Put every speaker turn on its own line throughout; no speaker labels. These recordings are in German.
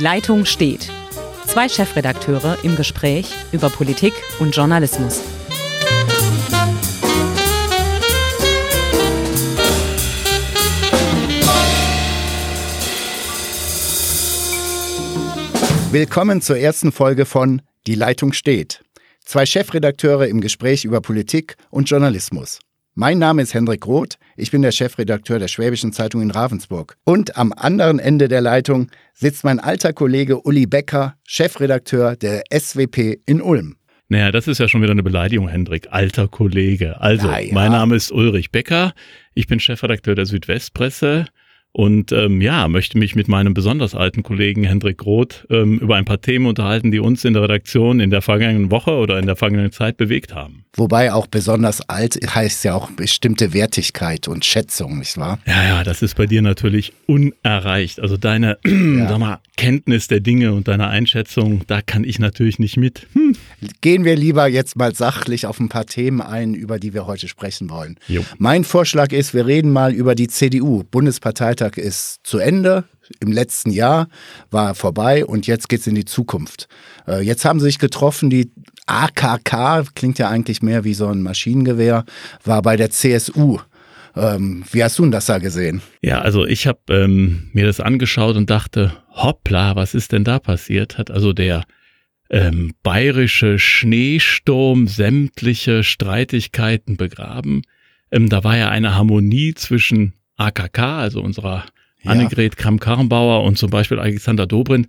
Leitung steht. Zwei Chefredakteure im Gespräch über Politik und Journalismus.
Willkommen zur ersten Folge von Die Leitung steht. Zwei Chefredakteure im Gespräch über Politik und Journalismus. Mein Name ist Hendrik Roth, ich bin der Chefredakteur der Schwäbischen Zeitung in Ravensburg. Und am anderen Ende der Leitung sitzt mein alter Kollege Uli Becker, Chefredakteur der SWP in Ulm.
Naja, das ist ja schon wieder eine Beleidigung, Hendrik. Alter Kollege. Also, ja. mein Name ist Ulrich Becker. Ich bin Chefredakteur der Südwestpresse und ähm, ja, möchte mich mit meinem besonders alten Kollegen Hendrik Roth ähm, über ein paar Themen unterhalten, die uns in der Redaktion in der vergangenen Woche oder in der vergangenen Zeit bewegt haben.
Wobei auch besonders alt heißt ja auch bestimmte Wertigkeit und Schätzung, nicht wahr?
Ja, ja, das ist bei dir natürlich unerreicht. Also deine ja. sag mal, Kenntnis der Dinge und deine Einschätzung, da kann ich natürlich nicht mit. Hm.
Gehen wir lieber jetzt mal sachlich auf ein paar Themen ein, über die wir heute sprechen wollen. Jo. Mein Vorschlag ist, wir reden mal über die CDU. Bundesparteitag ist zu Ende. Im letzten Jahr war vorbei und jetzt geht es in die Zukunft. Äh, jetzt haben sie sich getroffen, die AKK, klingt ja eigentlich mehr wie so ein Maschinengewehr, war bei der CSU. Ähm, wie hast du denn das da gesehen?
Ja, also ich habe ähm, mir das angeschaut und dachte, hoppla, was ist denn da passiert? Hat also der ähm, bayerische Schneesturm sämtliche Streitigkeiten begraben. Ähm, da war ja eine Harmonie zwischen AKK, also unserer ja. Annegret Kramp-Karrenbauer und zum Beispiel Alexander Dobrindt.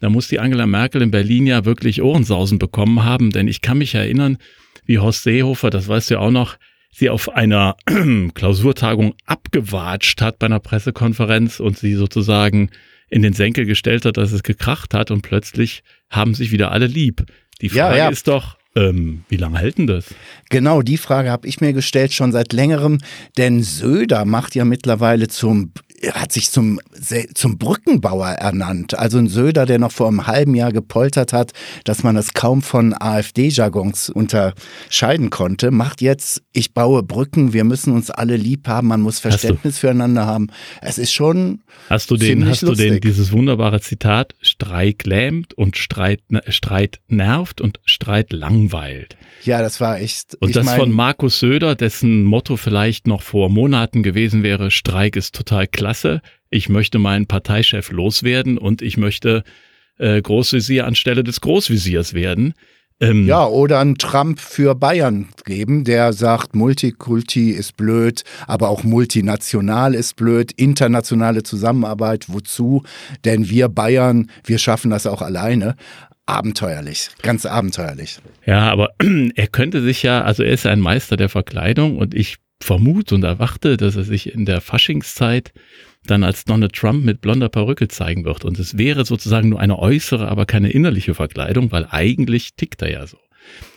Da muss die Angela Merkel in Berlin ja wirklich Ohrensausen bekommen haben, denn ich kann mich erinnern, wie Horst Seehofer, das weißt du ja auch noch, sie auf einer Klausurtagung abgewatscht hat bei einer Pressekonferenz und sie sozusagen in den Senkel gestellt hat, dass es gekracht hat und plötzlich haben sich wieder alle lieb. Die Frage ja, ja. ist doch, ähm, wie lange hält denn das?
Genau, die Frage habe ich mir gestellt schon seit längerem, denn Söder macht ja mittlerweile zum hat sich zum, zum Brückenbauer ernannt. Also ein Söder, der noch vor einem halben Jahr gepoltert hat, dass man das kaum von AfD-Jargons unterscheiden konnte, macht jetzt, ich baue Brücken, wir müssen uns alle lieb haben, man muss Verständnis füreinander haben. Es ist schon.
Hast du den, hast lustig. du den, dieses wunderbare Zitat, Streik lähmt und Streit, Streit nervt und Streit langweilt.
Ja, das war echt.
Und das mein, von Markus Söder, dessen Motto vielleicht noch vor Monaten gewesen wäre, Streik ist total klasse. Ich möchte meinen Parteichef loswerden und ich möchte äh, Großvisier anstelle des Großvisiers werden.
Ähm, ja, oder einen Trump für Bayern geben, der sagt, Multikulti ist blöd, aber auch multinational ist blöd, internationale Zusammenarbeit, wozu? Denn wir Bayern, wir schaffen das auch alleine abenteuerlich, ganz abenteuerlich.
Ja, aber er könnte sich ja, also er ist ein Meister der Verkleidung und ich vermute und erwarte, dass er sich in der Faschingszeit dann als Donald Trump mit blonder Perücke zeigen wird. Und es wäre sozusagen nur eine äußere, aber keine innerliche Verkleidung, weil eigentlich tickt er ja so.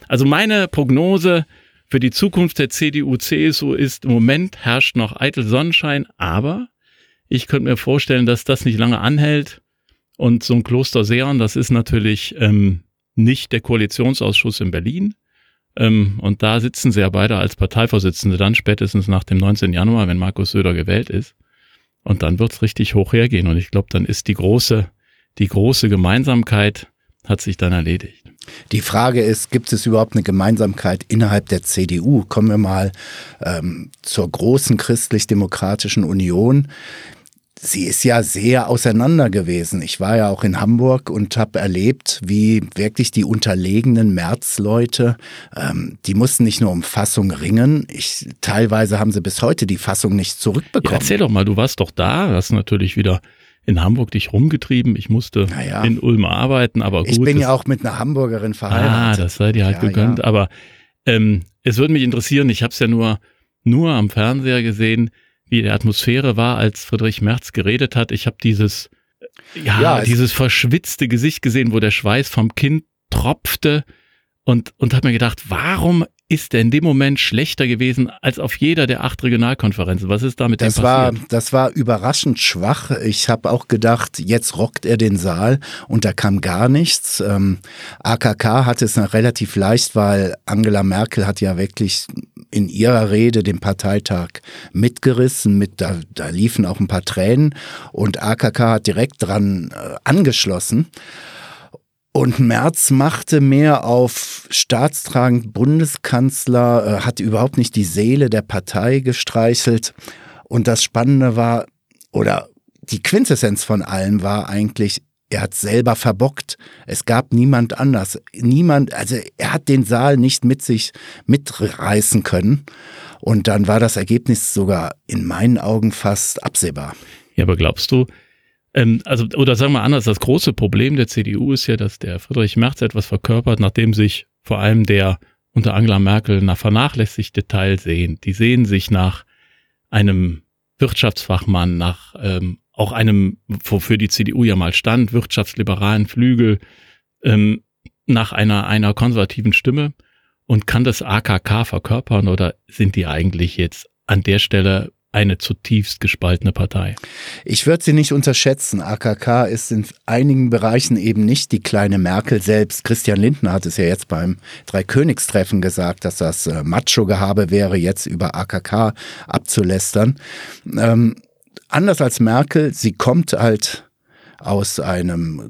Also meine Prognose für die Zukunft der CDU-CSU ist, im Moment herrscht noch eitel Sonnenschein, aber ich könnte mir vorstellen, dass das nicht lange anhält und so ein Kloster Seon, das ist natürlich ähm, nicht der Koalitionsausschuss in Berlin. Ähm, und da sitzen sie ja beide als Parteivorsitzende dann spätestens nach dem 19. Januar, wenn Markus Söder gewählt ist. Und dann wird's richtig hoch hergehen. Und ich glaube, dann ist die große, die große Gemeinsamkeit hat sich dann erledigt.
Die Frage ist, gibt es überhaupt eine Gemeinsamkeit innerhalb der CDU? Kommen wir mal ähm, zur großen christlich-demokratischen Union sie ist ja sehr auseinander gewesen. Ich war ja auch in Hamburg und habe erlebt, wie wirklich die unterlegenen Märzleute, ähm, die mussten nicht nur um Fassung ringen, ich, teilweise haben sie bis heute die Fassung nicht zurückbekommen. Ja,
erzähl doch mal, du warst doch da, hast natürlich wieder in Hamburg dich rumgetrieben. Ich musste naja. in Ulm arbeiten, aber gut.
Ich bin ja auch mit einer Hamburgerin verheiratet.
Ah, das sei dir halt ja, gegönnt. Ja. Aber ähm, es würde mich interessieren, ich habe es ja nur, nur am Fernseher gesehen, wie die Atmosphäre war, als Friedrich Merz geredet hat. Ich habe dieses, ja, ja dieses verschwitzte Gesicht gesehen, wo der Schweiß vom Kind tropfte und, und habe mir gedacht, warum ist der in dem Moment schlechter gewesen als auf jeder der acht Regionalkonferenzen. Was ist damit
das war, Das war überraschend schwach. Ich habe auch gedacht, jetzt rockt er den Saal und da kam gar nichts. Ähm, AKK hatte es noch relativ leicht, weil Angela Merkel hat ja wirklich in ihrer Rede den Parteitag mitgerissen. Mit, da, da liefen auch ein paar Tränen und AKK hat direkt dran äh, angeschlossen. Und Merz machte mehr auf staatstragend Bundeskanzler, äh, hat überhaupt nicht die Seele der Partei gestreichelt. Und das Spannende war, oder die Quintessenz von allem war eigentlich, er hat selber verbockt. Es gab niemand anders. Niemand, also er hat den Saal nicht mit sich mitreißen können. Und dann war das Ergebnis sogar in meinen Augen fast absehbar.
Ja, aber glaubst du, ähm, also, oder sagen wir anders, das große Problem der CDU ist ja, dass der Friedrich Merz etwas verkörpert, nachdem sich vor allem der unter Angela Merkel nach vernachlässigte Teil sehen. Die sehen sich nach einem Wirtschaftsfachmann, nach ähm, auch einem, wofür die CDU ja mal stand, wirtschaftsliberalen Flügel, ähm, nach einer, einer konservativen Stimme und kann das AKK verkörpern oder sind die eigentlich jetzt an der Stelle eine zutiefst gespaltene Partei.
Ich würde sie nicht unterschätzen. AKK ist in einigen Bereichen eben nicht die kleine Merkel selbst. Christian Lindner hat es ja jetzt beim Dreikönigstreffen gesagt, dass das äh, Macho-Gehabe wäre, jetzt über AKK abzulästern. Ähm, anders als Merkel, sie kommt halt aus einem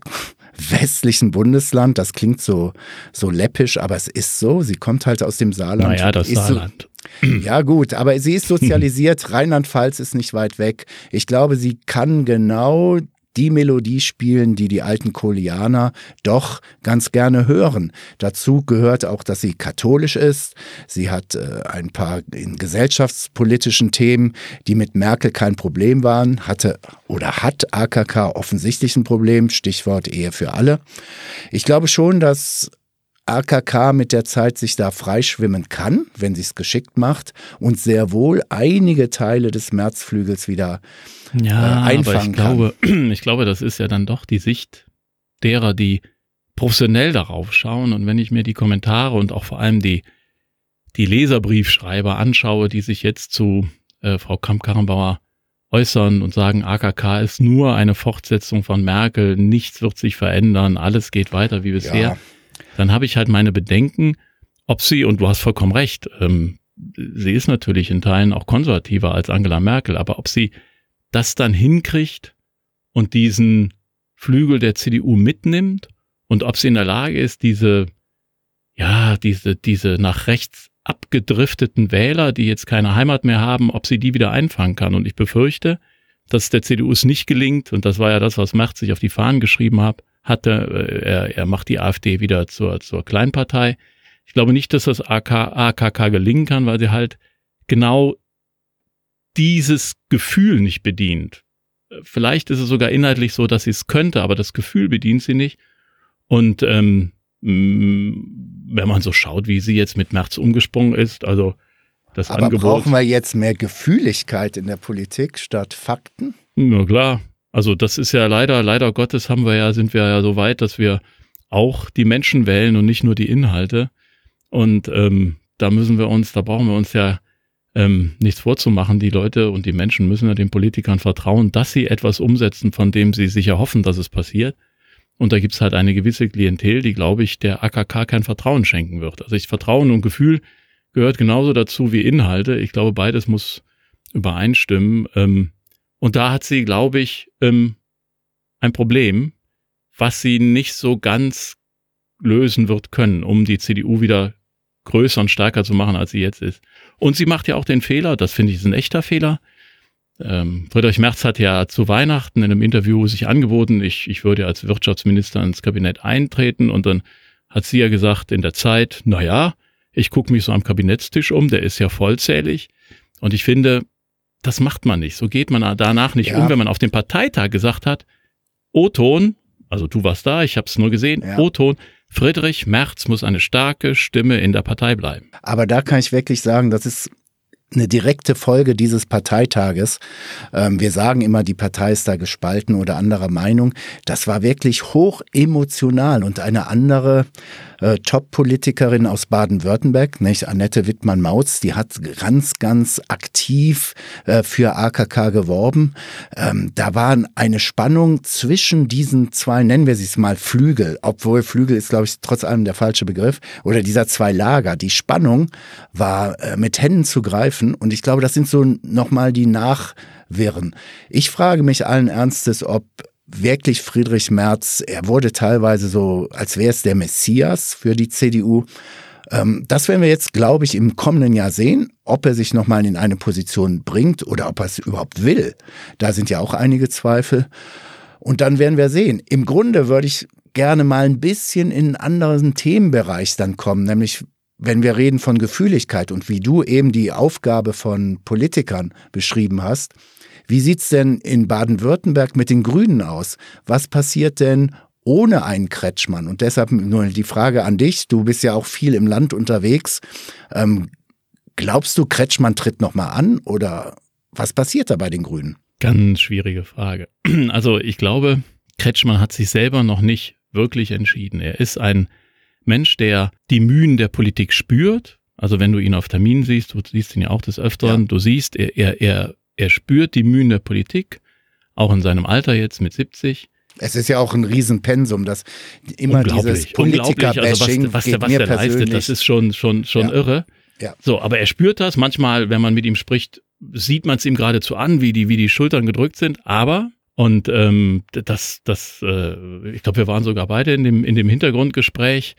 westlichen Bundesland. Das klingt so, so läppisch, aber es ist so. Sie kommt halt aus dem Saarland.
Naja, das Saarland.
So, ja, gut, aber sie ist sozialisiert. Rheinland-Pfalz ist nicht weit weg. Ich glaube, sie kann genau die Melodie spielen, die die alten Kolianer doch ganz gerne hören. Dazu gehört auch, dass sie katholisch ist. Sie hat äh, ein paar in gesellschaftspolitischen Themen, die mit Merkel kein Problem waren, hatte oder hat AKK offensichtlich ein Problem, Stichwort Ehe für alle. Ich glaube schon, dass AKK mit der Zeit sich da freischwimmen kann, wenn sie es geschickt macht und sehr wohl einige Teile des Märzflügels wieder ja, äh, einfangen
aber
ich
glaube, Ich glaube, das ist ja dann doch die Sicht derer, die professionell darauf schauen. Und wenn ich mir die Kommentare und auch vor allem die, die Leserbriefschreiber anschaue, die sich jetzt zu äh, Frau Kramp-Karrenbauer äußern und sagen, AKK ist nur eine Fortsetzung von Merkel, nichts wird sich verändern, alles geht weiter wie bisher. Ja dann habe ich halt meine Bedenken, ob sie, und du hast vollkommen recht, ähm, sie ist natürlich in Teilen auch konservativer als Angela Merkel, aber ob sie das dann hinkriegt und diesen Flügel der CDU mitnimmt und ob sie in der Lage ist, diese, ja, diese, diese nach rechts abgedrifteten Wähler, die jetzt keine Heimat mehr haben, ob sie die wieder einfangen kann. Und ich befürchte, dass der CDU es nicht gelingt, und das war ja das, was Merz sich auf die Fahnen geschrieben hat, hatte, äh, er, er macht die AfD wieder zur, zur Kleinpartei. Ich glaube nicht, dass das AK, AKK gelingen kann, weil sie halt genau dieses Gefühl nicht bedient. Vielleicht ist es sogar inhaltlich so, dass sie es könnte, aber das Gefühl bedient sie nicht. Und ähm, wenn man so schaut, wie sie jetzt mit März umgesprungen ist, also das
aber
Angebot.
Brauchen wir jetzt mehr Gefühligkeit in der Politik statt Fakten?
Na klar, also das ist ja leider, leider Gottes haben wir ja, sind wir ja so weit, dass wir auch die Menschen wählen und nicht nur die Inhalte. Und ähm, da müssen wir uns, da brauchen wir uns ja ähm, nichts vorzumachen. Die Leute und die Menschen müssen ja den Politikern vertrauen, dass sie etwas umsetzen, von dem sie sich erhoffen, dass es passiert. Und da gibt's halt eine gewisse Klientel, die, glaube ich, der AKK kein Vertrauen schenken wird. Also ich Vertrauen und Gefühl gehört genauso dazu wie Inhalte. Ich glaube, beides muss übereinstimmen. Ähm, und da hat sie, glaube ich, ähm, ein Problem, was sie nicht so ganz lösen wird können, um die CDU wieder größer und stärker zu machen, als sie jetzt ist. Und sie macht ja auch den Fehler, das finde ich ist ein echter Fehler. Ähm, Friedrich Merz hat ja zu Weihnachten in einem Interview sich angeboten, ich, ich würde als Wirtschaftsminister ins Kabinett eintreten und dann hat sie ja gesagt in der Zeit, na ja, ich gucke mich so am Kabinettstisch um, der ist ja vollzählig. Und ich finde, das macht man nicht. So geht man danach nicht ja. um, wenn man auf dem Parteitag gesagt hat, O-Ton, also du warst da, ich habe es nur gesehen, ja. O-Ton, Friedrich Merz muss eine starke Stimme in der Partei bleiben.
Aber da kann ich wirklich sagen, das ist eine direkte Folge dieses Parteitages. Ähm, wir sagen immer, die Partei ist da gespalten oder anderer Meinung. Das war wirklich hoch emotional und eine andere äh, Top-Politikerin aus Baden-Württemberg, nicht Annette Wittmann-Mautz, die hat ganz, ganz aktiv äh, für AKK geworben. Ähm, da war eine Spannung zwischen diesen zwei, nennen wir sie es mal Flügel, obwohl Flügel ist, glaube ich, trotz allem der falsche Begriff, oder dieser zwei Lager. Die Spannung war äh, mit Händen zu greifen und ich glaube, das sind so nochmal die Nachwirren. Ich frage mich allen Ernstes, ob wirklich Friedrich Merz, er wurde teilweise so, als wäre es der Messias für die CDU. Ähm, das werden wir jetzt, glaube ich, im kommenden Jahr sehen, ob er sich nochmal in eine Position bringt oder ob er es überhaupt will. Da sind ja auch einige Zweifel. Und dann werden wir sehen. Im Grunde würde ich gerne mal ein bisschen in einen anderen Themenbereich dann kommen, nämlich wenn wir reden von Gefühligkeit und wie du eben die Aufgabe von Politikern beschrieben hast, wie sieht's denn in Baden-Württemberg mit den Grünen aus? Was passiert denn ohne einen Kretschmann? Und deshalb nur die Frage an dich. Du bist ja auch viel im Land unterwegs. Ähm, glaubst du, Kretschmann tritt nochmal an oder was passiert da bei den Grünen?
Ganz schwierige Frage. Also ich glaube, Kretschmann hat sich selber noch nicht wirklich entschieden. Er ist ein Mensch, der die Mühen der Politik spürt. Also wenn du ihn auf Terminen siehst, du siehst ihn ja auch des Öfteren, ja. du siehst, er, er, er er spürt die Mühen der Politik, auch in seinem Alter jetzt mit 70.
Es ist ja auch ein Riesenpensum, dass immer dieses
Politiker-Bashing also was, was, was, was der leistet, das ist schon, schon, schon ja. irre. Ja. So, aber er spürt das. Manchmal, wenn man mit ihm spricht, sieht man es ihm geradezu an, wie die, wie die Schultern gedrückt sind. Aber, und ähm, das, das, äh, ich glaube, wir waren sogar beide in dem, in dem Hintergrundgespräch,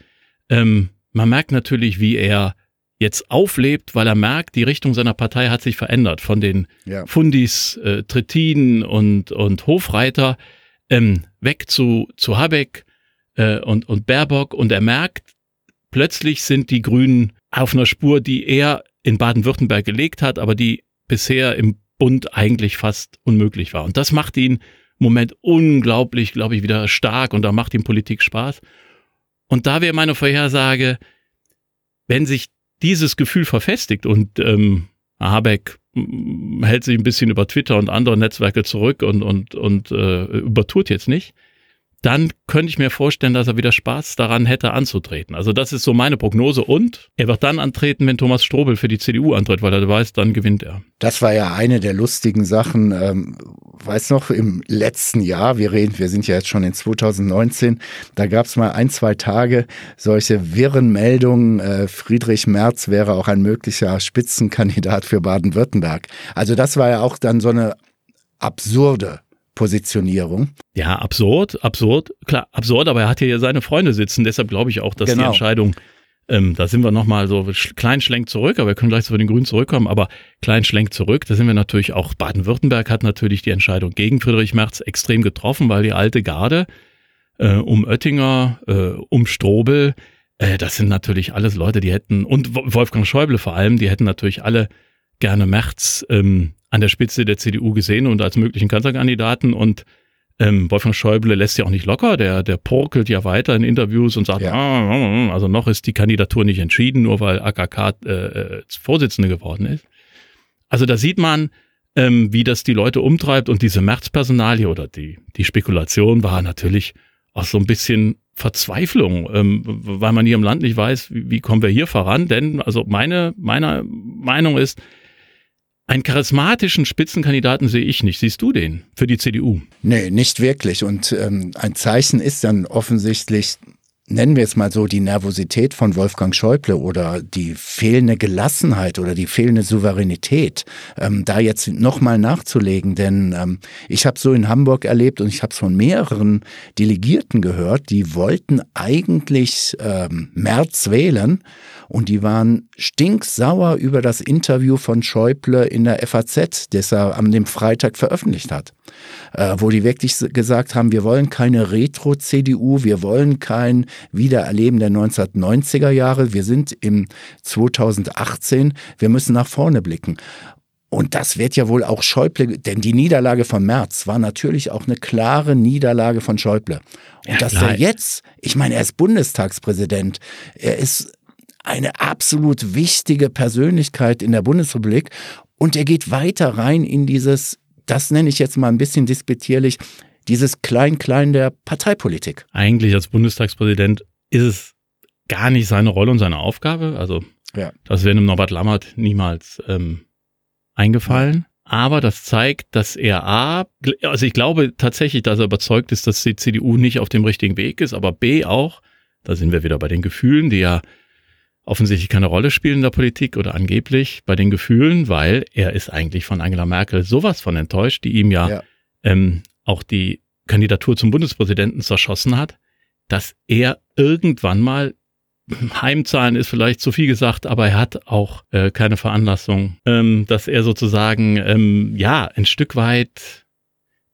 ähm, man merkt natürlich, wie er jetzt auflebt, weil er merkt, die Richtung seiner Partei hat sich verändert. Von den ja. Fundis, äh, Trittin und, und Hofreiter ähm, weg zu, zu Habeck äh, und, und Baerbock. Und er merkt, plötzlich sind die Grünen auf einer Spur, die er in Baden-Württemberg gelegt hat, aber die bisher im Bund eigentlich fast unmöglich war. Und das macht ihn im Moment unglaublich, glaube ich, wieder stark und da macht ihm Politik Spaß. Und da wäre meine Vorhersage, wenn sich dieses Gefühl verfestigt und ähm, Habeck hält sich ein bisschen über Twitter und andere Netzwerke zurück und, und, und äh, übertut jetzt nicht, dann könnte ich mir vorstellen, dass er wieder Spaß daran hätte anzutreten. Also das ist so meine Prognose und er wird dann antreten, wenn Thomas Strobel für die CDU antritt, weil er weiß, dann gewinnt er.
Das war ja eine der lustigen Sachen, ähm, weiß noch, im letzten Jahr, wir reden, wir sind ja jetzt schon in 2019, da gab es mal ein, zwei Tage solche wirren Meldungen, äh, Friedrich Merz wäre auch ein möglicher Spitzenkandidat für Baden-Württemberg. Also das war ja auch dann so eine absurde Positionierung.
Ja, absurd, absurd, klar, absurd, aber er hat hier ja seine Freunde sitzen, deshalb glaube ich auch, dass genau. die Entscheidung, ähm, da sind wir nochmal so klein Schlenk zurück, aber wir können gleich zu den Grünen zurückkommen, aber klein Schlenk zurück, da sind wir natürlich auch, Baden-Württemberg hat natürlich die Entscheidung gegen Friedrich Merz extrem getroffen, weil die alte Garde äh, um Oettinger, äh, um Strobel, äh, das sind natürlich alles Leute, die hätten, und Wolfgang Schäuble vor allem, die hätten natürlich alle gerne Merz ähm, an der Spitze der CDU gesehen und als möglichen Kanzlerkandidaten und ähm, Wolfgang Schäuble lässt ja auch nicht locker, der, der porkelt ja weiter in Interviews und sagt, ja. Ah, ah, ah, also noch ist die Kandidatur nicht entschieden, nur weil AKK äh, äh, Vorsitzende geworden ist. Also da sieht man, ähm, wie das die Leute umtreibt und diese Märzpersonalie oder die, die Spekulation war natürlich auch so ein bisschen Verzweiflung, ähm, weil man hier im Land nicht weiß, wie, wie kommen wir hier voran, denn also meine, meine Meinung ist, einen charismatischen Spitzenkandidaten sehe ich nicht. Siehst du den für die CDU?
Nee, nicht wirklich. Und ähm, ein Zeichen ist dann offensichtlich nennen wir es mal so, die Nervosität von Wolfgang Schäuble oder die fehlende Gelassenheit oder die fehlende Souveränität, ähm, da jetzt nochmal nachzulegen. Denn ähm, ich habe so in Hamburg erlebt und ich habe es von mehreren Delegierten gehört, die wollten eigentlich ähm, März wählen und die waren stinksauer über das Interview von Schäuble in der FAZ, das er am dem Freitag veröffentlicht hat äh, wo die wirklich gesagt haben, wir wollen keine Retro-CDU, wir wollen kein Wiedererleben der 1990er Jahre, wir sind im 2018, wir müssen nach vorne blicken. Und das wird ja wohl auch Schäuble, denn die Niederlage von März war natürlich auch eine klare Niederlage von Schäuble. Und ja, dass er jetzt, ich meine, er ist Bundestagspräsident, er ist eine absolut wichtige Persönlichkeit in der Bundesrepublik. Und er geht weiter rein in dieses, das nenne ich jetzt mal ein bisschen disputierlich, dieses Klein-Klein der Parteipolitik.
Eigentlich als Bundestagspräsident ist es gar nicht seine Rolle und seine Aufgabe. Also ja. das wäre dem Norbert Lammert niemals ähm, eingefallen. Aber das zeigt, dass er A, also ich glaube tatsächlich, dass er überzeugt ist, dass die CDU nicht auf dem richtigen Weg ist, aber B auch, da sind wir wieder bei den Gefühlen, die ja offensichtlich keine Rolle spielen in der Politik oder angeblich bei den Gefühlen, weil er ist eigentlich von Angela Merkel sowas von enttäuscht, die ihm ja, ja. Ähm, auch die Kandidatur zum Bundespräsidenten zerschossen hat, dass er irgendwann mal Heimzahlen ist vielleicht zu viel gesagt, aber er hat auch äh, keine Veranlassung, ähm, dass er sozusagen ähm, ja ein Stück weit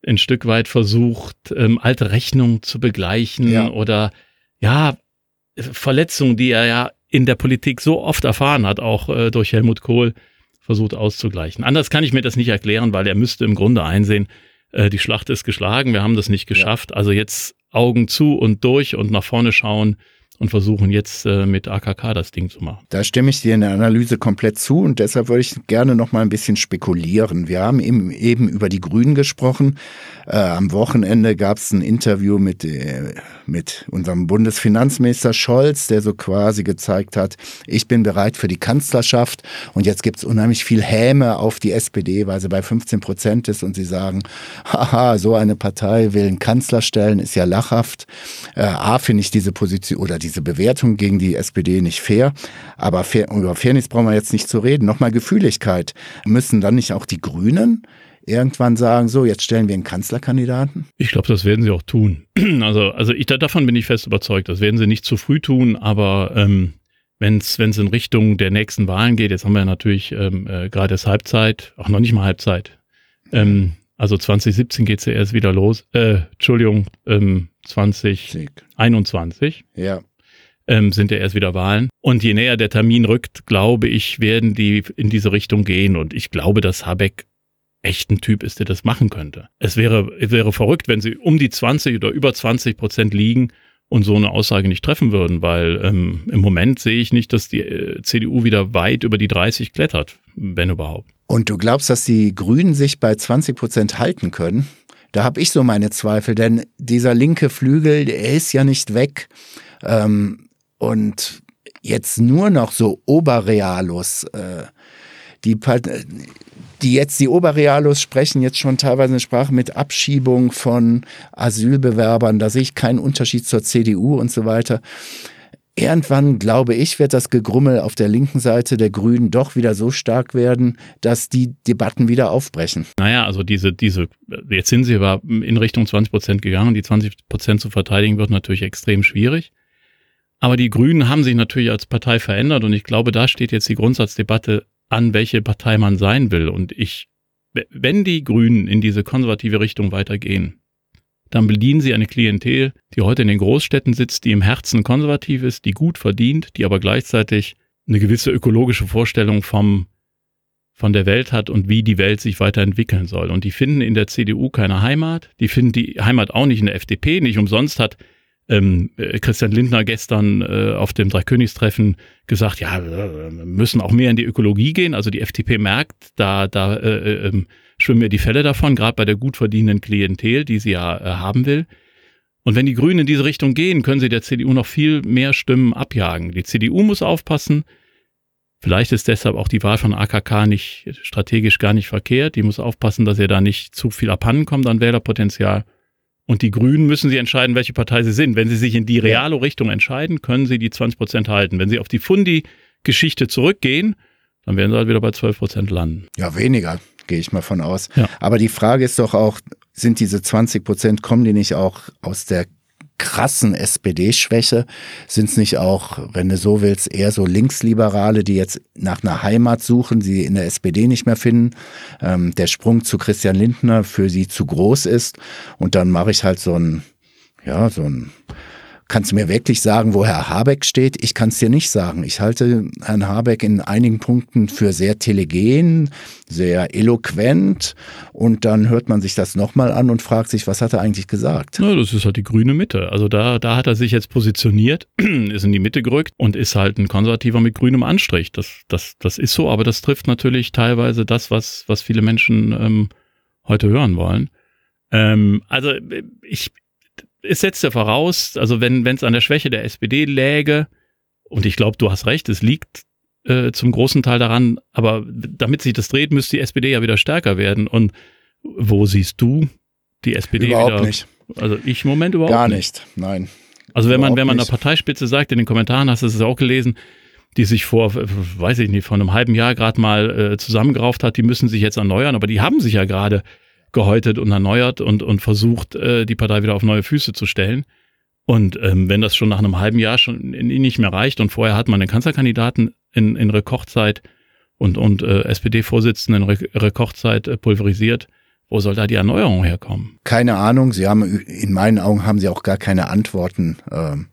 ein Stück weit versucht, ähm, alte Rechnungen zu begleichen ja. oder ja Verletzungen, die er ja in der Politik so oft erfahren hat, auch äh, durch Helmut Kohl, versucht auszugleichen. Anders kann ich mir das nicht erklären, weil er müsste im Grunde einsehen, äh, die Schlacht ist geschlagen, wir haben das nicht geschafft. Ja. Also jetzt Augen zu und durch und nach vorne schauen und versuchen jetzt äh, mit AKK das Ding zu machen.
Da stimme ich dir in der Analyse komplett zu und deshalb würde ich gerne noch mal ein bisschen spekulieren. Wir haben eben, eben über die Grünen gesprochen. Äh, am Wochenende gab es ein Interview mit, äh, mit unserem Bundesfinanzminister Scholz, der so quasi gezeigt hat, ich bin bereit für die Kanzlerschaft und jetzt gibt es unheimlich viel Häme auf die SPD, weil sie bei 15 Prozent ist und sie sagen, haha, so eine Partei will einen Kanzler stellen, ist ja lachhaft. Äh, A, finde ich diese Position oder diese Bewertung gegen die SPD nicht fair, aber fair, über Fairness brauchen wir jetzt nicht zu reden. Nochmal Gefühligkeit. Müssen dann nicht auch die Grünen irgendwann sagen, so, jetzt stellen wir einen Kanzlerkandidaten?
Ich glaube, das werden sie auch tun. Also, also ich, davon bin ich fest überzeugt. Das werden sie nicht zu früh tun, aber ähm, wenn es in Richtung der nächsten Wahlen geht, jetzt haben wir ja natürlich ähm, äh, gerade erst Halbzeit, auch noch nicht mal Halbzeit. Ähm, also 2017 geht es ja erst wieder los. Äh, Entschuldigung, ähm, 2021.
Ja.
Ähm, sind ja erst wieder Wahlen. Und je näher der Termin rückt, glaube ich, werden die in diese Richtung gehen. Und ich glaube, dass Habeck echt ein Typ ist, der das machen könnte. Es wäre, es wäre verrückt, wenn sie um die 20 oder über 20 Prozent liegen und so eine Aussage nicht treffen würden, weil ähm, im Moment sehe ich nicht, dass die äh, CDU wieder weit über die 30 klettert, wenn überhaupt.
Und du glaubst, dass die Grünen sich bei 20 Prozent halten können? Da habe ich so meine Zweifel, denn dieser linke Flügel, der ist ja nicht weg. Ähm, und jetzt nur noch so Oberrealus, äh, die, die jetzt die Oberrealos sprechen jetzt schon teilweise eine Sprache mit Abschiebung von Asylbewerbern. Da sehe ich keinen Unterschied zur CDU und so weiter. Irgendwann, glaube ich, wird das Gegrummel auf der linken Seite der Grünen doch wieder so stark werden, dass die Debatten wieder aufbrechen.
Naja, also diese, diese, jetzt sind sie aber in Richtung 20 Prozent gegangen. Die 20 Prozent zu verteidigen wird natürlich extrem schwierig. Aber die Grünen haben sich natürlich als Partei verändert und ich glaube, da steht jetzt die Grundsatzdebatte an, welche Partei man sein will. Und ich, wenn die Grünen in diese konservative Richtung weitergehen, dann bedienen sie eine Klientel, die heute in den Großstädten sitzt, die im Herzen konservativ ist, die gut verdient, die aber gleichzeitig eine gewisse ökologische Vorstellung vom, von der Welt hat und wie die Welt sich weiterentwickeln soll. Und die finden in der CDU keine Heimat, die finden die Heimat auch nicht in der FDP. Nicht umsonst hat ähm, äh, Christian Lindner gestern äh, auf dem Dreikönigstreffen gesagt, ja, wir müssen auch mehr in die Ökologie gehen. Also die FDP merkt, da, da äh, äh, ähm, schwimmen mir die Fälle davon, gerade bei der gut verdienenden Klientel, die sie ja äh, haben will. Und wenn die Grünen in diese Richtung gehen, können sie der CDU noch viel mehr Stimmen abjagen. Die CDU muss aufpassen. Vielleicht ist deshalb auch die Wahl von AKK nicht strategisch gar nicht verkehrt. Die muss aufpassen, dass ihr da nicht zu viel abhanden kommt an Wählerpotenzial. Und die Grünen müssen sie entscheiden, welche Partei sie sind. Wenn sie sich in die reale Richtung entscheiden, können sie die 20 Prozent halten. Wenn sie auf die Fundi-Geschichte zurückgehen, dann werden sie halt wieder bei 12 Prozent landen.
Ja, weniger, gehe ich mal von aus. Ja. Aber die Frage ist doch auch, sind diese 20 Prozent, kommen die nicht auch aus der krassen SPD-Schwäche? Sind es nicht auch, wenn du so willst, eher so Linksliberale, die jetzt nach einer Heimat suchen, sie in der SPD nicht mehr finden, ähm, der Sprung zu Christian Lindner für sie zu groß ist und dann mache ich halt so ein, ja, so ein Kannst du mir wirklich sagen, wo Herr Habeck steht? Ich kann es dir nicht sagen. Ich halte Herrn Habeck in einigen Punkten für sehr telegen, sehr eloquent und dann hört man sich das nochmal an und fragt sich, was hat er eigentlich gesagt?
Ja, das ist halt die grüne Mitte. Also da, da hat er sich jetzt positioniert, ist in die Mitte gerückt und ist halt ein Konservativer mit grünem Anstrich. Das, das, das ist so, aber das trifft natürlich teilweise das, was, was viele Menschen ähm, heute hören wollen. Ähm, also ich, es setzt ja voraus, also wenn es an der Schwäche der SPD läge, und ich glaube, du hast recht, es liegt äh, zum großen Teil daran, aber damit sich das dreht, müsste die SPD ja wieder stärker werden. Und wo siehst du die SPD
überhaupt
wieder?
nicht.
Also ich im Moment überhaupt
Gar
nicht.
nicht, nein.
Also wenn man, wenn man
Überhaupt
der Parteispitze sagt, in den Kommentaren hast du es auch gelesen, die sich vor, weiß ich nicht, vor einem halben Jahr gerade mal äh, zusammengerauft hat, die müssen sich jetzt erneuern, aber die haben sich ja gerade gehäutet und erneuert und, und versucht, äh, die Partei wieder auf neue Füße zu stellen. Und ähm, wenn das schon nach einem halben Jahr schon nicht mehr reicht und vorher hat man den Kanzlerkandidaten in, in Rekordzeit und, und äh, SPD-Vorsitzenden in Re Rekordzeit äh, pulverisiert, wo soll da die Erneuerung herkommen?
Keine Ahnung. Sie haben, in meinen Augen haben Sie auch gar keine Antworten. Ähm,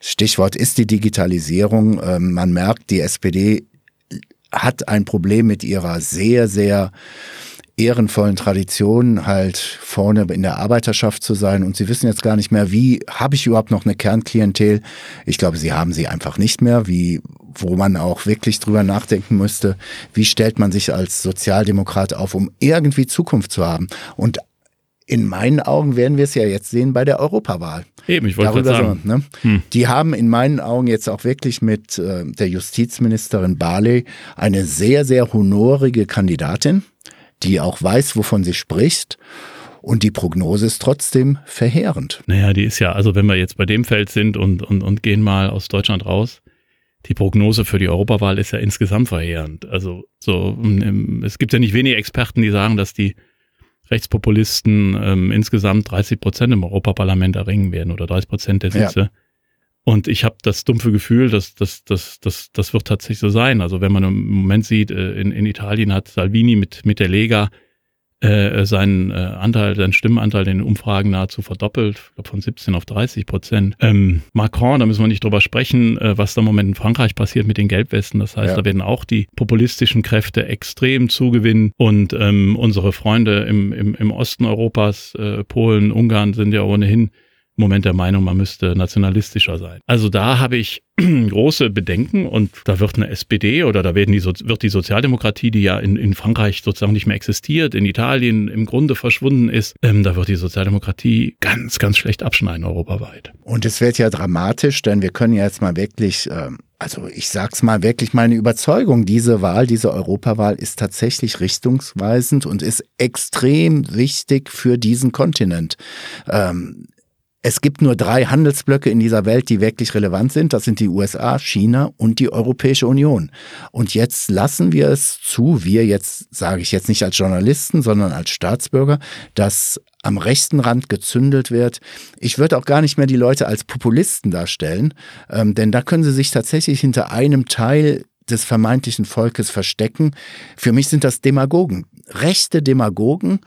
Stichwort ist die Digitalisierung. Ähm, man merkt, die SPD hat ein Problem mit ihrer sehr, sehr ehrenvollen Tradition, halt vorne in der Arbeiterschaft zu sein. Und sie wissen jetzt gar nicht mehr, wie habe ich überhaupt noch eine Kernklientel? Ich glaube, sie haben sie einfach nicht mehr, wie, wo man auch wirklich drüber nachdenken müsste, wie stellt man sich als Sozialdemokrat auf, um irgendwie Zukunft zu haben. Und in meinen Augen werden wir es ja jetzt sehen bei der Europawahl.
Eben, ich wollte gerade sagen.
So, ne? hm. Die haben in meinen Augen jetzt auch wirklich mit äh, der Justizministerin Barley eine sehr, sehr honorige Kandidatin die auch weiß, wovon sie spricht. Und die Prognose ist trotzdem verheerend.
Naja, die ist ja, also wenn wir jetzt bei dem Feld sind und, und, und gehen mal aus Deutschland raus, die Prognose für die Europawahl ist ja insgesamt verheerend. Also so, es gibt ja nicht wenige Experten, die sagen, dass die Rechtspopulisten ähm, insgesamt 30 Prozent im Europaparlament erringen werden oder 30 Prozent der Sitze. Ja. Und ich habe das dumpfe Gefühl, dass das, das, das, das wird tatsächlich so sein. Also wenn man im Moment sieht, äh, in, in Italien hat Salvini mit, mit der Lega äh, seinen äh, Anteil, seinen Stimmenanteil in den Umfragen nahezu verdoppelt, ich glaube von 17 auf 30 Prozent. Ähm, Macron, da müssen wir nicht drüber sprechen, äh, was da im Moment in Frankreich passiert mit den Gelbwesten. Das heißt, ja. da werden auch die populistischen Kräfte extrem zugewinnen und ähm, unsere Freunde im, im, im Osten Europas, äh, Polen, Ungarn sind ja ohnehin Moment der Meinung, man müsste nationalistischer sein. Also da habe ich große Bedenken und da wird eine SPD oder da werden die, wird die Sozialdemokratie, die ja in, in Frankreich sozusagen nicht mehr existiert, in Italien im Grunde verschwunden ist, ähm, da wird die Sozialdemokratie ganz, ganz schlecht abschneiden europaweit.
Und es wird ja dramatisch, denn wir können ja jetzt mal wirklich ähm also ich sag's mal wirklich meine Überzeugung, diese Wahl, diese Europawahl ist tatsächlich richtungsweisend und ist extrem wichtig für diesen Kontinent. Ähm, es gibt nur drei Handelsblöcke in dieser Welt, die wirklich relevant sind. Das sind die USA, China und die Europäische Union. Und jetzt lassen wir es zu, wir jetzt, sage ich jetzt nicht als Journalisten, sondern als Staatsbürger, dass am rechten Rand gezündelt wird. Ich würde auch gar nicht mehr die Leute als Populisten darstellen, ähm, denn da können sie sich tatsächlich hinter einem Teil des vermeintlichen Volkes verstecken. Für mich sind das Demagogen, rechte Demagogen,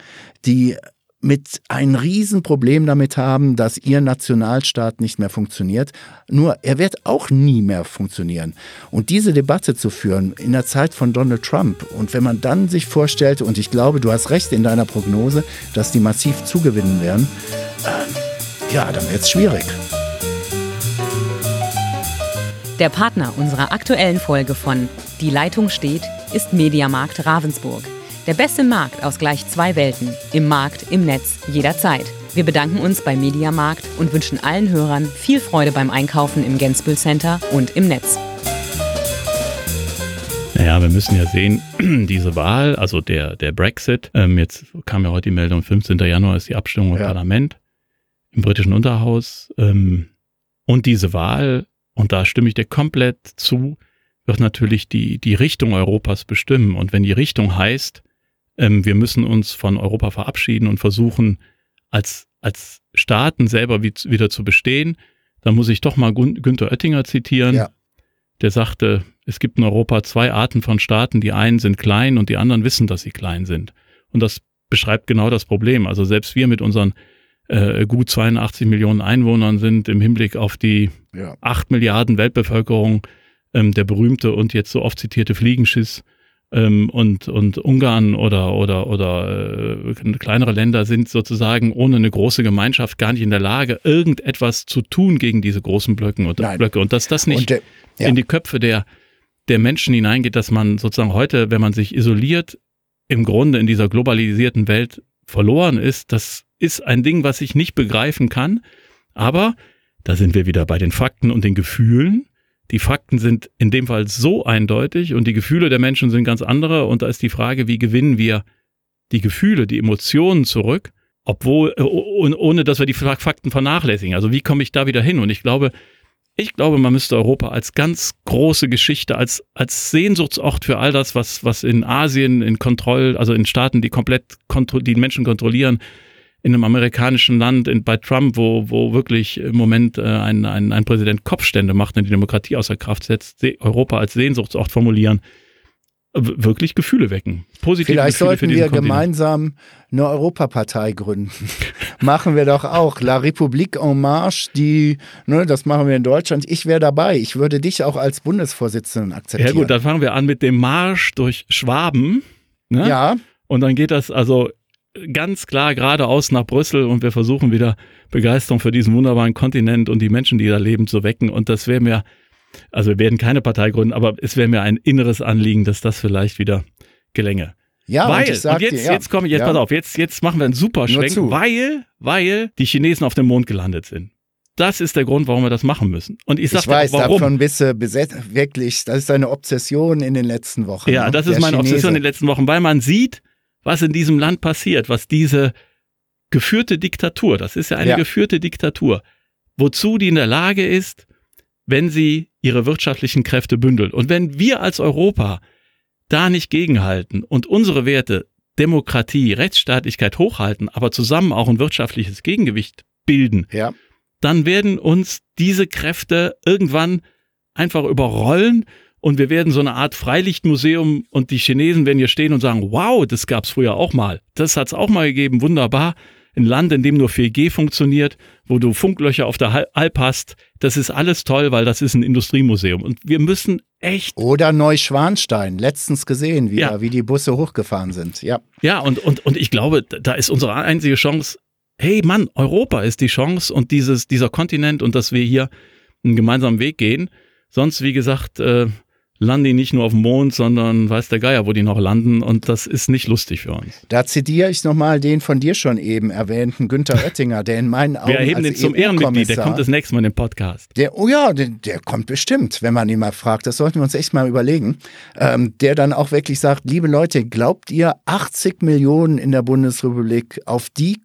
die mit ein Riesenproblem damit haben, dass ihr Nationalstaat nicht mehr funktioniert. Nur er wird auch nie mehr funktionieren. Und diese Debatte zu führen in der Zeit von Donald Trump und wenn man dann sich vorstellt, und ich glaube, du hast recht in deiner Prognose, dass die massiv zugewinnen werden, äh, ja, dann wird es schwierig.
Der Partner unserer aktuellen Folge von Die Leitung steht ist Mediamarkt Ravensburg. Der beste Markt aus gleich zwei Welten. Im Markt, im Netz, jederzeit. Wir bedanken uns bei Mediamarkt und wünschen allen Hörern viel Freude beim Einkaufen im Gensbüll Center und im Netz.
Naja, wir müssen ja sehen, diese Wahl, also der, der Brexit, ähm, jetzt kam ja heute die Meldung, 15. Januar ist die Abstimmung im ja. Parlament, im britischen Unterhaus. Ähm, und diese Wahl, und da stimme ich dir komplett zu, wird natürlich die, die Richtung Europas bestimmen. Und wenn die Richtung heißt, ähm, wir müssen uns von Europa verabschieden und versuchen, als, als Staaten selber wie, wieder zu bestehen. Da muss ich doch mal Günther Oettinger zitieren. Ja. Der sagte, es gibt in Europa zwei Arten von Staaten. Die einen sind klein und die anderen wissen, dass sie klein sind. Und das beschreibt genau das Problem. Also selbst wir mit unseren äh, gut 82 Millionen Einwohnern sind im Hinblick auf die ja. 8 Milliarden Weltbevölkerung ähm, der berühmte und jetzt so oft zitierte Fliegenschiss ähm, und, und Ungarn oder, oder, oder äh, kleinere Länder sind sozusagen ohne eine große Gemeinschaft gar nicht in der Lage, irgendetwas zu tun gegen diese großen Blöcken und Nein. Blöcke. Und dass das nicht der, ja. in die Köpfe der, der Menschen hineingeht, dass man sozusagen heute, wenn man sich isoliert, im Grunde in dieser globalisierten Welt verloren ist, das ist ein Ding, was ich nicht begreifen kann. Aber da sind wir wieder bei den Fakten und den Gefühlen. Die Fakten sind in dem Fall so eindeutig und die Gefühle der Menschen sind ganz andere. Und da ist die Frage, wie gewinnen wir die Gefühle, die Emotionen zurück, obwohl, äh, ohne dass wir die Fakten vernachlässigen. Also wie komme ich da wieder hin? Und ich glaube, ich glaube, man müsste Europa als ganz große Geschichte, als, als Sehnsuchtsort für all das, was, was in Asien, in Kontroll, also in Staaten, die komplett die Menschen kontrollieren, in einem amerikanischen Land, in, bei Trump, wo, wo wirklich im Moment äh, ein, ein, ein Präsident Kopfstände macht und die Demokratie außer Kraft setzt, Europa als Sehnsuchtsort formulieren, wirklich Gefühle wecken.
Positive Vielleicht Gefühle sollten wir Kontinent. gemeinsam eine Europapartei gründen. machen wir doch auch. La République en Marche, die, ne, das machen wir in Deutschland. Ich wäre dabei. Ich würde dich auch als Bundesvorsitzenden akzeptieren.
Ja gut, dann fangen wir an mit dem Marsch durch Schwaben.
Ne? Ja.
Und dann geht das also ganz klar geradeaus nach Brüssel und wir versuchen wieder Begeisterung für diesen wunderbaren Kontinent und die Menschen, die da leben, zu wecken. Und das wäre mir, also wir werden keine Partei gründen, aber es wäre mir ein inneres Anliegen, dass das vielleicht wieder gelänge.
Ja,
weil, und, und jetzt, dir, ja. jetzt komme ich, jetzt ja. pass auf, jetzt, jetzt machen wir einen super Schwenk, weil, weil die Chinesen auf dem Mond gelandet sind. Das ist der Grund, warum wir das machen müssen. Und ich sage
weiß,
warum.
davon bist du besetzt, wirklich, das ist deine Obsession in den letzten Wochen.
Ja, ne? das ist meine Chinese. Obsession in den letzten Wochen, weil man sieht, was in diesem Land passiert, was diese geführte Diktatur, das ist ja eine ja. geführte Diktatur, wozu die in der Lage ist, wenn sie ihre wirtschaftlichen Kräfte bündelt. Und wenn wir als Europa da nicht gegenhalten und unsere Werte Demokratie, Rechtsstaatlichkeit hochhalten, aber zusammen auch ein wirtschaftliches Gegengewicht bilden,
ja.
dann werden uns diese Kräfte irgendwann einfach überrollen und wir werden so eine Art Freilichtmuseum und die Chinesen werden hier stehen und sagen, wow, das gab's früher auch mal. Das hat's auch mal gegeben, wunderbar. Ein Land, in dem nur 4G funktioniert, wo du Funklöcher auf der Alp hast, das ist alles toll, weil das ist ein Industriemuseum. Und wir müssen echt.
Oder Neuschwanstein, letztens gesehen, wie, ja. wie die Busse hochgefahren sind. Ja.
Ja, und, und, und ich glaube, da ist unsere einzige Chance, hey Mann, Europa ist die Chance und dieses, dieser Kontinent und dass wir hier einen gemeinsamen Weg gehen. Sonst, wie gesagt, äh, landen die nicht nur auf dem Mond, sondern weiß der Geier, wo die noch landen. Und das ist nicht lustig für uns.
Da zitiere ich nochmal den von dir schon eben erwähnten Günther Oettinger, der in meinen Augen.
Wir erheben den zum Ehrenmitglied, der kommt das nächste Mal in den Podcast.
Der, oh ja, der, der, kommt bestimmt, wenn man ihn mal fragt. Das sollten wir uns echt mal überlegen. Ähm, der dann auch wirklich sagt: Liebe Leute, glaubt ihr, 80 Millionen in der Bundesrepublik auf die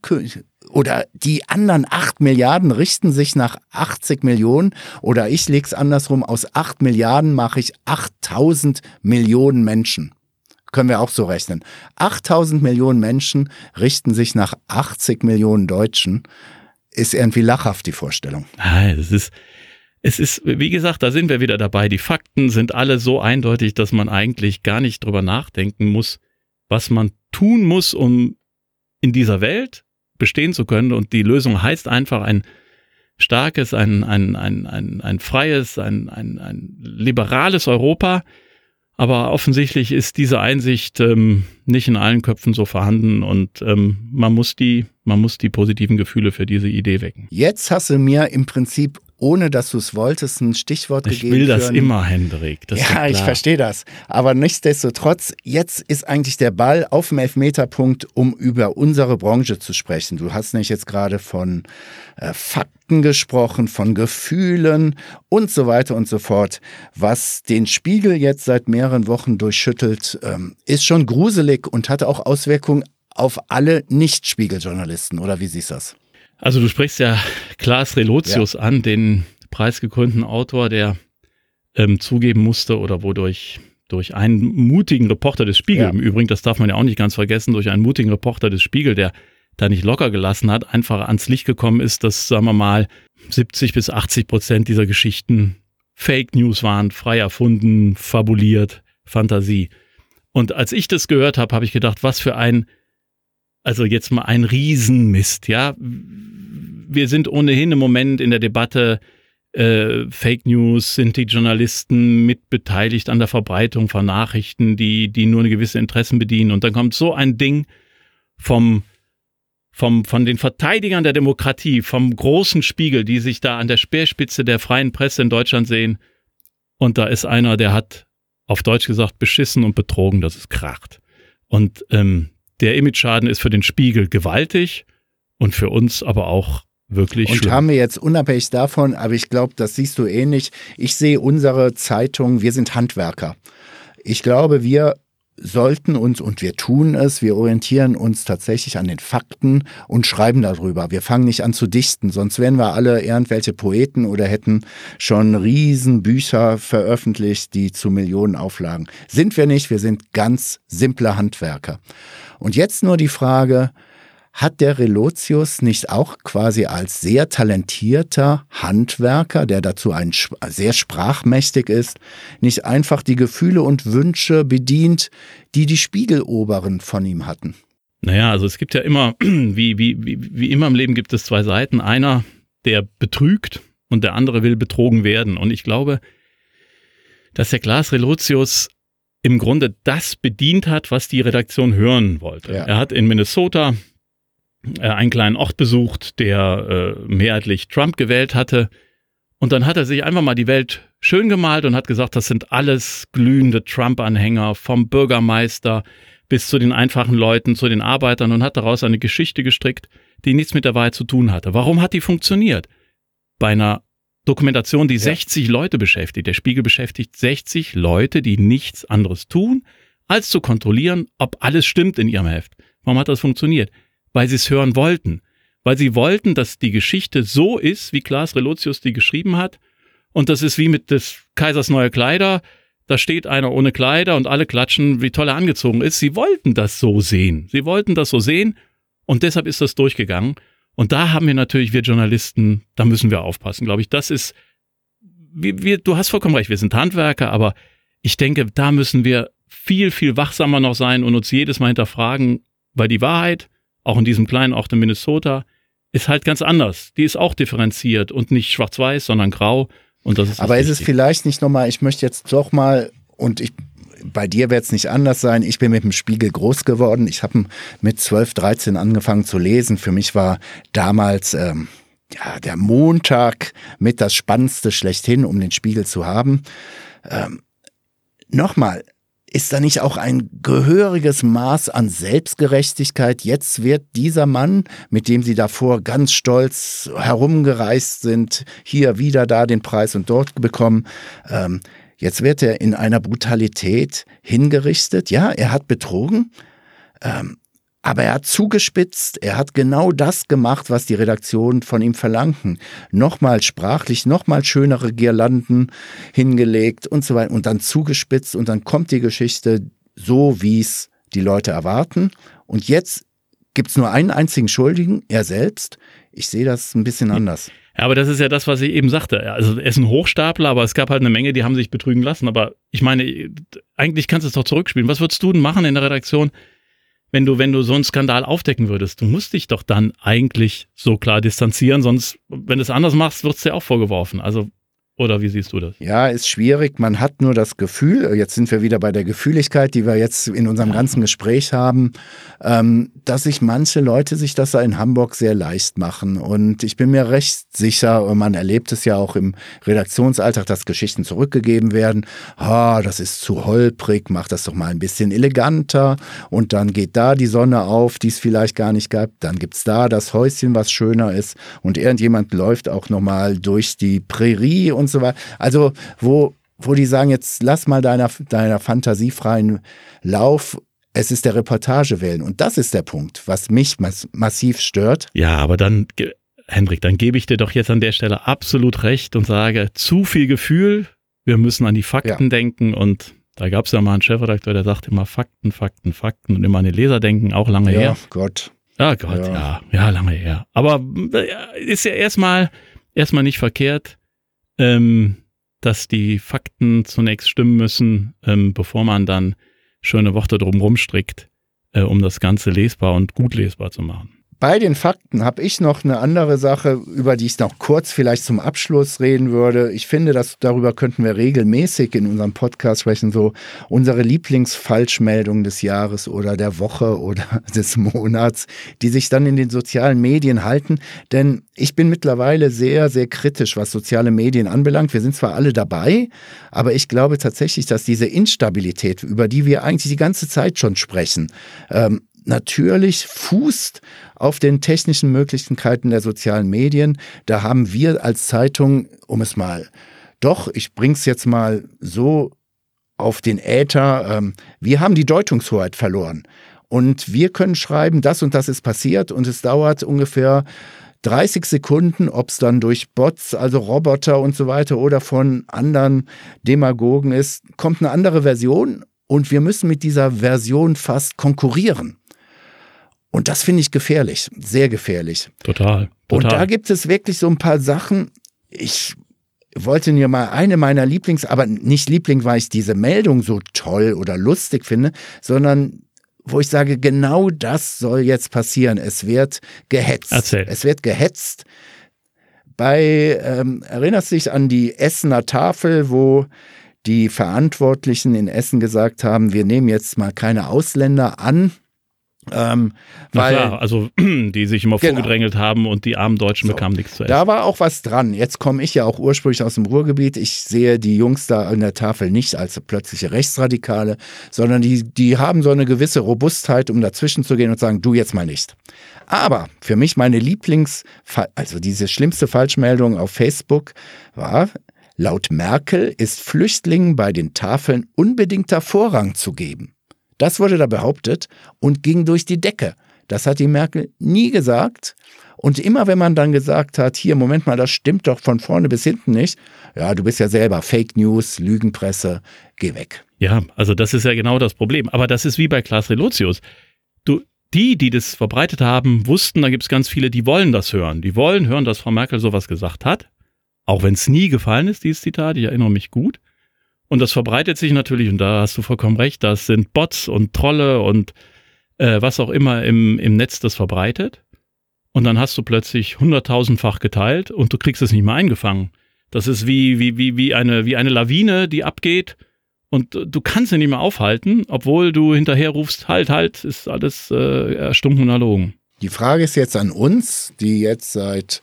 oder die anderen 8 Milliarden richten sich nach 80 Millionen oder ich lege es andersrum, aus 8 Milliarden mache ich 8000 Millionen Menschen. Können wir auch so rechnen. 8000 Millionen Menschen richten sich nach 80 Millionen Deutschen. Ist irgendwie lachhaft die Vorstellung.
Es ist, es ist, wie gesagt, da sind wir wieder dabei. Die Fakten sind alle so eindeutig, dass man eigentlich gar nicht drüber nachdenken muss, was man tun muss, um in dieser Welt bestehen zu können. Und die Lösung heißt einfach ein starkes, ein, ein, ein, ein, ein freies, ein, ein, ein liberales Europa. Aber offensichtlich ist diese Einsicht ähm, nicht in allen Köpfen so vorhanden und ähm, man muss die, man muss die positiven Gefühle für diese Idee wecken.
Jetzt hast du mir im Prinzip ohne dass du es wolltest, ein Stichwort
ich
gegeben.
Ich will das immer, Hendrik.
Das ja, ich verstehe das. Aber nichtsdestotrotz, jetzt ist eigentlich der Ball auf dem Elfmeterpunkt, um über unsere Branche zu sprechen. Du hast nicht jetzt gerade von äh, Fakten gesprochen, von Gefühlen und so weiter und so fort. Was den Spiegel jetzt seit mehreren Wochen durchschüttelt, ähm, ist schon gruselig und hat auch Auswirkungen auf alle Nicht-Spiegeljournalisten. Oder wie siehst du das?
Also du sprichst ja Klaas Relotius ja. an, den preisgekrönten Autor, der ähm, zugeben musste oder wodurch durch einen mutigen Reporter des Spiegel, ja. im Übrigen, das darf man ja auch nicht ganz vergessen, durch einen mutigen Reporter des Spiegel, der da nicht locker gelassen hat, einfach ans Licht gekommen ist, dass, sagen wir mal, 70 bis 80 Prozent dieser Geschichten Fake News waren, frei erfunden, fabuliert, Fantasie. Und als ich das gehört habe, habe ich gedacht, was für ein also jetzt mal ein Riesenmist, ja. wir sind ohnehin im Moment in der Debatte, äh, Fake News, sind die Journalisten mitbeteiligt an der Verbreitung von Nachrichten, die, die nur eine gewisse Interessen bedienen. Und dann kommt so ein Ding vom, vom, von den Verteidigern der Demokratie, vom großen Spiegel, die sich da an der Speerspitze der freien Presse in Deutschland sehen. Und da ist einer, der hat auf Deutsch gesagt beschissen und betrogen, dass es kracht. Und ähm, der Image-Schaden ist für den Spiegel gewaltig und für uns aber auch wirklich
Und
schlimm.
haben wir jetzt unabhängig davon, aber ich glaube, das siehst du ähnlich. Ich sehe unsere Zeitung, wir sind Handwerker. Ich glaube, wir sollten uns, und wir tun es, wir orientieren uns tatsächlich an den Fakten und schreiben darüber. Wir fangen nicht an zu dichten, sonst wären wir alle irgendwelche Poeten oder hätten schon Riesenbücher veröffentlicht, die zu Millionen auflagen. Sind wir nicht, wir sind ganz simple Handwerker. Und jetzt nur die Frage, hat der Relotius nicht auch quasi als sehr talentierter Handwerker, der dazu ein, sehr sprachmächtig ist, nicht einfach die Gefühle und Wünsche bedient, die die Spiegeloberen von ihm hatten?
Naja, also es gibt ja immer, wie, wie, wie, wie immer im Leben gibt es zwei Seiten. Einer, der betrügt und der andere will betrogen werden. Und ich glaube, dass der Glas Relotius im Grunde das bedient hat, was die Redaktion hören wollte.
Ja.
Er hat in Minnesota äh, einen kleinen Ort besucht, der äh, mehrheitlich Trump gewählt hatte. Und dann hat er sich einfach mal die Welt schön gemalt und hat gesagt, das sind alles glühende Trump-Anhänger, vom Bürgermeister bis zu den einfachen Leuten, zu den Arbeitern und hat daraus eine Geschichte gestrickt, die nichts mit der Wahrheit zu tun hatte. Warum hat die funktioniert? Bei einer Dokumentation, die
Ja.
60 Leute beschäftigt. Der Spiegel beschäftigt 60 Leute, die nichts anderes tun, als zu kontrollieren, ob alles stimmt in ihrem Heft. Warum hat das funktioniert? Weil sie es hören wollten. Weil sie wollten, dass die Geschichte so ist, wie Klaas Relotius die geschrieben hat. Und das ist wie mit des Kaisers neue Kleider. Da steht einer ohne Kleider und alle klatschen, wie toll er angezogen ist. Sie wollten das so sehen. Sie wollten das so sehen und deshalb ist das durchgegangen. Und da haben wir natürlich, wir Journalisten, da müssen wir aufpassen, glaube ich. Das ist, wir, wir, du hast vollkommen recht, wir sind Handwerker, aber ich denke, da müssen wir viel, viel wachsamer noch sein und uns jedes Mal hinterfragen, weil die Wahrheit, auch in diesem kleinen Ort in Minnesota, ist halt ganz anders. Die ist auch differenziert und nicht schwarz-weiß, sondern grau. Und das ist das
Aber ist es vielleicht nicht nochmal, ich möchte jetzt doch mal, und ich, bei dir wird es nicht anders sein, ich bin mit dem Spiegel groß geworden. Ich habe mit 12, 13 angefangen zu lesen. Für mich war damals ähm, ja, der Montag mit das Spannendste schlechthin, um den Spiegel zu haben. Ähm, nochmal, ist da nicht auch ein gehöriges Maß an Selbstgerechtigkeit? Jetzt wird dieser Mann, mit dem Sie davor ganz stolz herumgereist sind, hier wieder da den Preis und dort bekommen, ähm, jetzt wird er in einer Brutalität hingerichtet. Ja, er hat betrogen, ähm, aber er hat zugespitzt, er hat genau das gemacht, was die Redaktion von ihm verlangten. Nochmal sprachlich, nochmal schönere Girlanden hingelegt und so weiter und dann zugespitzt und dann kommt die Geschichte so, wie es die Leute erwarten. Und jetzt gibt es nur einen einzigen Schuldigen, er selbst. Ich sehe das ein bisschen anders.
Aber das ist ja das, was ich eben sagte. Also er ist ein Hochstapler, aber es gab halt eine Menge, die haben sich betrügen lassen. Aber ich meine, eigentlich kannst du es doch zurückspielen. Was würdest du denn machen in der Redaktion, wenn du, wenn du so einen Skandal aufdecken würdest? Du musst dich doch dann eigentlich so klar distanzieren, sonst, wenn du es anders machst, wird es dir auch vorgeworfen. Also, oder wie siehst du das?
Ja, ist schwierig. Man hat nur das Gefühl, jetzt sind wir wieder bei der Gefühligkeit, die wir jetzt in unserem ganzen Gespräch haben, ähm, dass sich manche Leute sich das da in Hamburg sehr leicht machen. Und ich bin mir recht sicher, man erlebt es ja auch im Redaktionsalltag, dass Geschichten zurückgegeben werden. Ah, das ist zu holprig, mach das doch mal ein bisschen eleganter. Und dann geht da die Sonne auf, die es vielleicht gar nicht gab. Dann gibt's da das Häuschen, was schöner ist. Und irgendjemand läuft auch nochmal durch die Prärie so weiter. Also, wo, wo die sagen, jetzt lass mal deiner, deiner Fantasie freien Lauf. Es ist der Reportage wählen. Und das ist der Punkt, was mich mass massiv stört.
Ja, aber dann, Hendrik, dann gebe ich dir doch jetzt an der Stelle absolut recht und sage, zu viel Gefühl, wir müssen an die Fakten
Ja.
denken und da gab es ja mal einen Chefredakteur, der sagte immer Fakten, Fakten, Fakten und immer an die Leser denken, auch lange
Ja,
her.
Gott.
Ah Gott,
Ja.
ja. ja, lange her. Aber äh, ist ja erstmal erstmal nicht verkehrt, ähm, dass die Fakten zunächst stimmen müssen, ähm, bevor man dann schöne Worte drumherum strickt, äh, um das Ganze lesbar und gut lesbar zu machen.
Bei den Fakten habe ich noch eine andere Sache, über die ich noch kurz vielleicht zum Abschluss reden würde. Ich finde, dass darüber könnten wir regelmäßig in unserem Podcast sprechen, so unsere Lieblingsfalschmeldungen des Jahres oder der Woche oder des Monats, die sich dann in den sozialen Medien halten. Denn ich bin mittlerweile sehr, sehr kritisch, was soziale Medien anbelangt. Wir sind zwar alle dabei, aber ich glaube tatsächlich, dass diese Instabilität, über die wir eigentlich die ganze Zeit schon sprechen, ähm, natürlich fußt auf den technischen Möglichkeiten der sozialen Medien. Da haben wir als Zeitung, um es mal, doch, ich bring's jetzt mal so auf den Äther, ähm, wir haben die Deutungshoheit verloren. Und wir können schreiben, das und das ist passiert und es dauert ungefähr 30 Sekunden, ob es dann durch Bots, also Roboter und so weiter oder von anderen Demagogen ist, kommt eine andere Version und wir müssen mit dieser Version fast konkurrieren. Und das finde ich gefährlich, sehr gefährlich.
Total, total.
Und da gibt es wirklich so ein paar Sachen. Ich wollte mir mal eine meiner Lieblings, aber nicht Liebling, weil ich diese Meldung so toll oder lustig finde, sondern wo ich sage, genau das soll jetzt passieren. Es wird gehetzt.
Erzähl.
Es wird gehetzt. Bei, ähm, erinnerst du dich an die Essener Tafel, wo die Verantwortlichen in Essen gesagt haben, wir nehmen jetzt mal keine Ausländer an,
ähm, weil, klar, also die sich immer genau. vorgedrängelt haben und die armen Deutschen so, bekamen nichts zu essen.
Da war auch was dran. Jetzt komme ich ja auch ursprünglich aus dem Ruhrgebiet. Ich sehe die Jungs da an der Tafel nicht als plötzliche Rechtsradikale, sondern die, die haben so eine gewisse Robustheit, um dazwischen zu gehen und sagen, du jetzt mal nicht. Aber für mich meine Lieblings, also diese schlimmste Falschmeldung auf Facebook war, laut Merkel ist Flüchtlingen bei den Tafeln unbedingter Vorrang zu geben. Das wurde da behauptet und ging durch die Decke. Das hat die Merkel nie gesagt. Und immer wenn man dann gesagt hat, hier, Moment mal, das stimmt doch von vorne bis hinten nicht, ja, du bist ja selber Fake News, Lügenpresse, geh weg.
Ja, also das ist ja genau das Problem. Aber das ist wie bei Klaas Relotius. Du, die, die das verbreitet haben, wussten, da gibt es ganz viele, die wollen das hören. Die wollen hören, dass Frau Merkel sowas gesagt hat. Auch wenn es nie gefallen ist, dieses Zitat, ich erinnere mich gut. Und das verbreitet sich natürlich, und da hast du vollkommen recht, das sind Bots und Trolle und äh, was auch immer im, im Netz das verbreitet. Und dann hast du plötzlich hunderttausendfach geteilt und du kriegst es nicht mehr eingefangen. Das ist wie, wie, wie, wie, eine, wie eine Lawine, die abgeht und du kannst sie nicht mehr aufhalten, obwohl du hinterher rufst, halt, halt, ist alles äh, erstunken und erlogen.
Die Frage ist jetzt an uns, die jetzt seit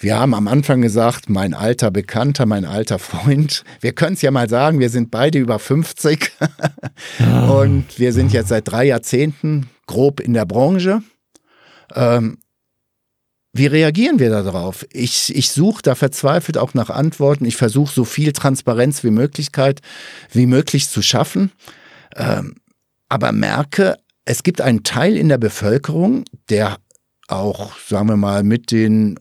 wir haben am Anfang gesagt, mein alter Bekannter, mein alter Freund. Wir können es ja mal sagen, wir sind beide über 50 ah. und wir sind jetzt seit drei Jahrzehnten grob in der Branche. Ähm, wie reagieren wir darauf? Ich, ich suche da verzweifelt auch nach Antworten. Ich versuche so viel Transparenz wie Möglichkeit wie möglich zu schaffen. Ähm, aber merke, es gibt einen Teil in der Bevölkerung, der auch, sagen wir mal, mit den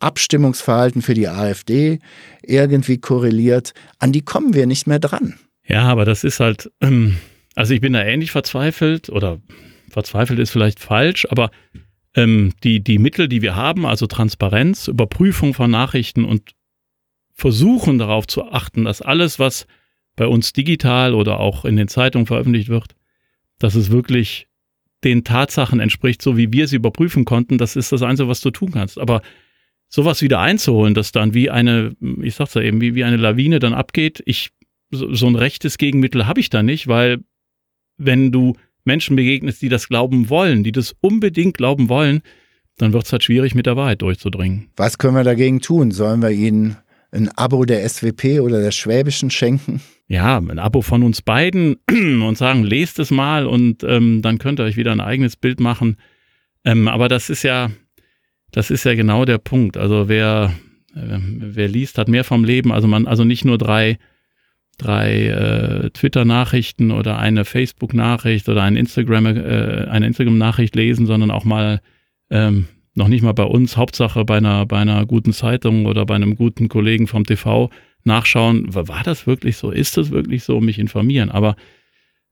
Abstimmungsverhalten für die AfD irgendwie korreliert, an die kommen wir nicht mehr dran.
Ja, aber das ist halt, ähm, also ich bin da ähnlich verzweifelt oder verzweifelt ist vielleicht falsch, aber ähm, die, die Mittel, die wir haben, also Transparenz, Überprüfung von Nachrichten und versuchen darauf zu achten, dass alles, was bei uns digital oder auch in den Zeitungen veröffentlicht wird, dass es wirklich den Tatsachen entspricht, so wie wir sie überprüfen konnten, das ist das Einzige, was du tun kannst. Aber sowas wieder einzuholen, dass dann wie eine, ich sag's ja eben, wie, wie eine Lawine dann abgeht. Ich, so ein rechtes Gegenmittel habe ich da nicht, weil wenn du Menschen begegnest, die das glauben wollen, die das unbedingt glauben wollen, dann wird es halt schwierig, mit der Wahrheit durchzudringen.
Was können wir dagegen tun? Sollen wir ihnen ein Abo der SWP oder der Schwäbischen schenken?
Ja, ein Abo von uns beiden und sagen, lest es mal und ähm, dann könnt ihr euch wieder ein eigenes Bild machen. Ähm, aber das ist ja, das ist ja genau der Punkt. Also wer, äh, wer liest, hat mehr vom Leben. Also man, also nicht nur drei, drei äh, Twitter-Nachrichten oder eine Facebook-Nachricht oder ein Instagram, äh, eine Instagram-Nachricht lesen, sondern auch mal ähm, noch nicht mal bei uns, Hauptsache bei einer, bei einer guten Zeitung oder bei einem guten Kollegen vom TV nachschauen, war das wirklich so, ist das wirklich so, mich informieren. Aber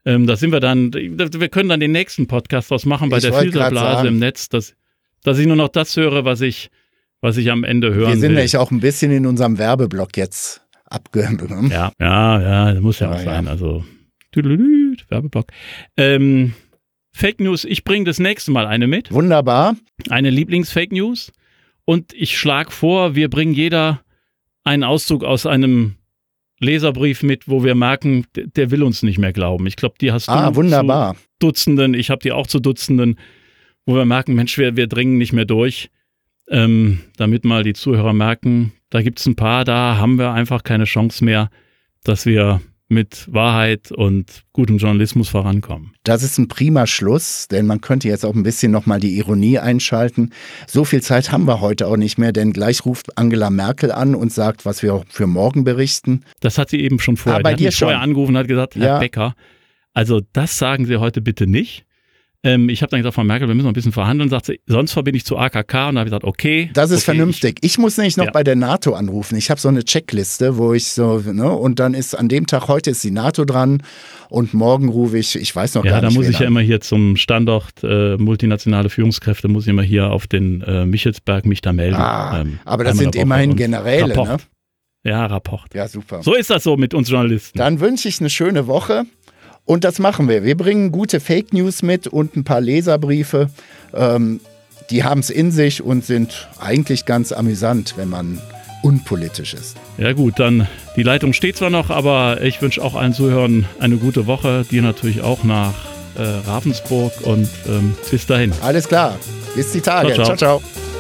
ähm, da sind wir dann, wir können dann den nächsten Podcast draus machen bei ich der Filterblase im Netz. Das, dass ich nur noch das höre, was ich, was ich am Ende hören will. Wir
sind nämlich auch ein bisschen in unserem Werbeblock jetzt abgenommen.
Ja, ja, ja, das muss ja, ja auch sein. Ja. Also, Werbeblock. Ähm, Fake News, ich bringe das nächste Mal eine mit.
Wunderbar.
eine Lieblings-Fake News und ich schlage vor, wir bringen jeder einen Auszug aus einem Leserbrief mit, wo wir merken, der will uns nicht mehr glauben. Ich glaube, die hast
ah,
du
wunderbar.
zu Dutzenden, ich habe die auch zu Dutzenden, wo wir merken, Mensch, wir, wir dringen nicht mehr durch. Ähm, damit mal die Zuhörer merken, da gibt es ein paar, da haben wir einfach keine Chance mehr, dass wir mit Wahrheit und gutem Journalismus vorankommen.
Das ist ein prima Schluss, denn man könnte jetzt auch ein bisschen nochmal die Ironie einschalten. So viel Zeit haben wir heute auch nicht mehr, denn gleich ruft Angela Merkel an und sagt, was wir für morgen berichten.
Das hat sie eben schon vorher.
Ah, bei dir
mich vorher
schon.
angerufen und hat gesagt, Herr
Ja.
Becker, also das sagen Sie heute bitte nicht. Ähm, ich habe dann gesagt, Frau Merkel, wir müssen noch ein bisschen verhandeln. Sagt sie, sonst verbinde ich zu AKK. Und da habe ich gesagt, okay.
Das ist
okay,
vernünftig. Ich muss nämlich noch
Ja.
bei der NATO anrufen. Ich habe so eine Checkliste, wo ich so, ne, und dann ist an dem Tag, heute ist die NATO dran und morgen rufe ich, ich weiß noch
Ich, ja,
gar
da
nicht.
muss
wen
ich ja immer hier zum Standort äh, multinationale Führungskräfte, muss ich immer hier auf den äh, Michelsberg mich da melden.
Ah,
Ähm,
aber das sind immerhin Generäle,
Rapport.
ne?
Ja, Rapport.
Ja, super.
So ist das so mit uns Journalisten.
Dann wünsche ich eine schöne Woche. Und das machen wir. Wir bringen gute Fake News mit und ein paar Leserbriefe. Ähm, die haben es in sich und sind eigentlich ganz amüsant, wenn man unpolitisch ist.
Ja gut, dann die Leitung steht zwar noch, aber ich wünsche auch allen Zuhörern eine gute Woche. Dir natürlich auch nach äh, Ravensburg und ähm, bis dahin.
Alles klar. Bis die Tage.
Ciao, ciao.
ciao. ciao.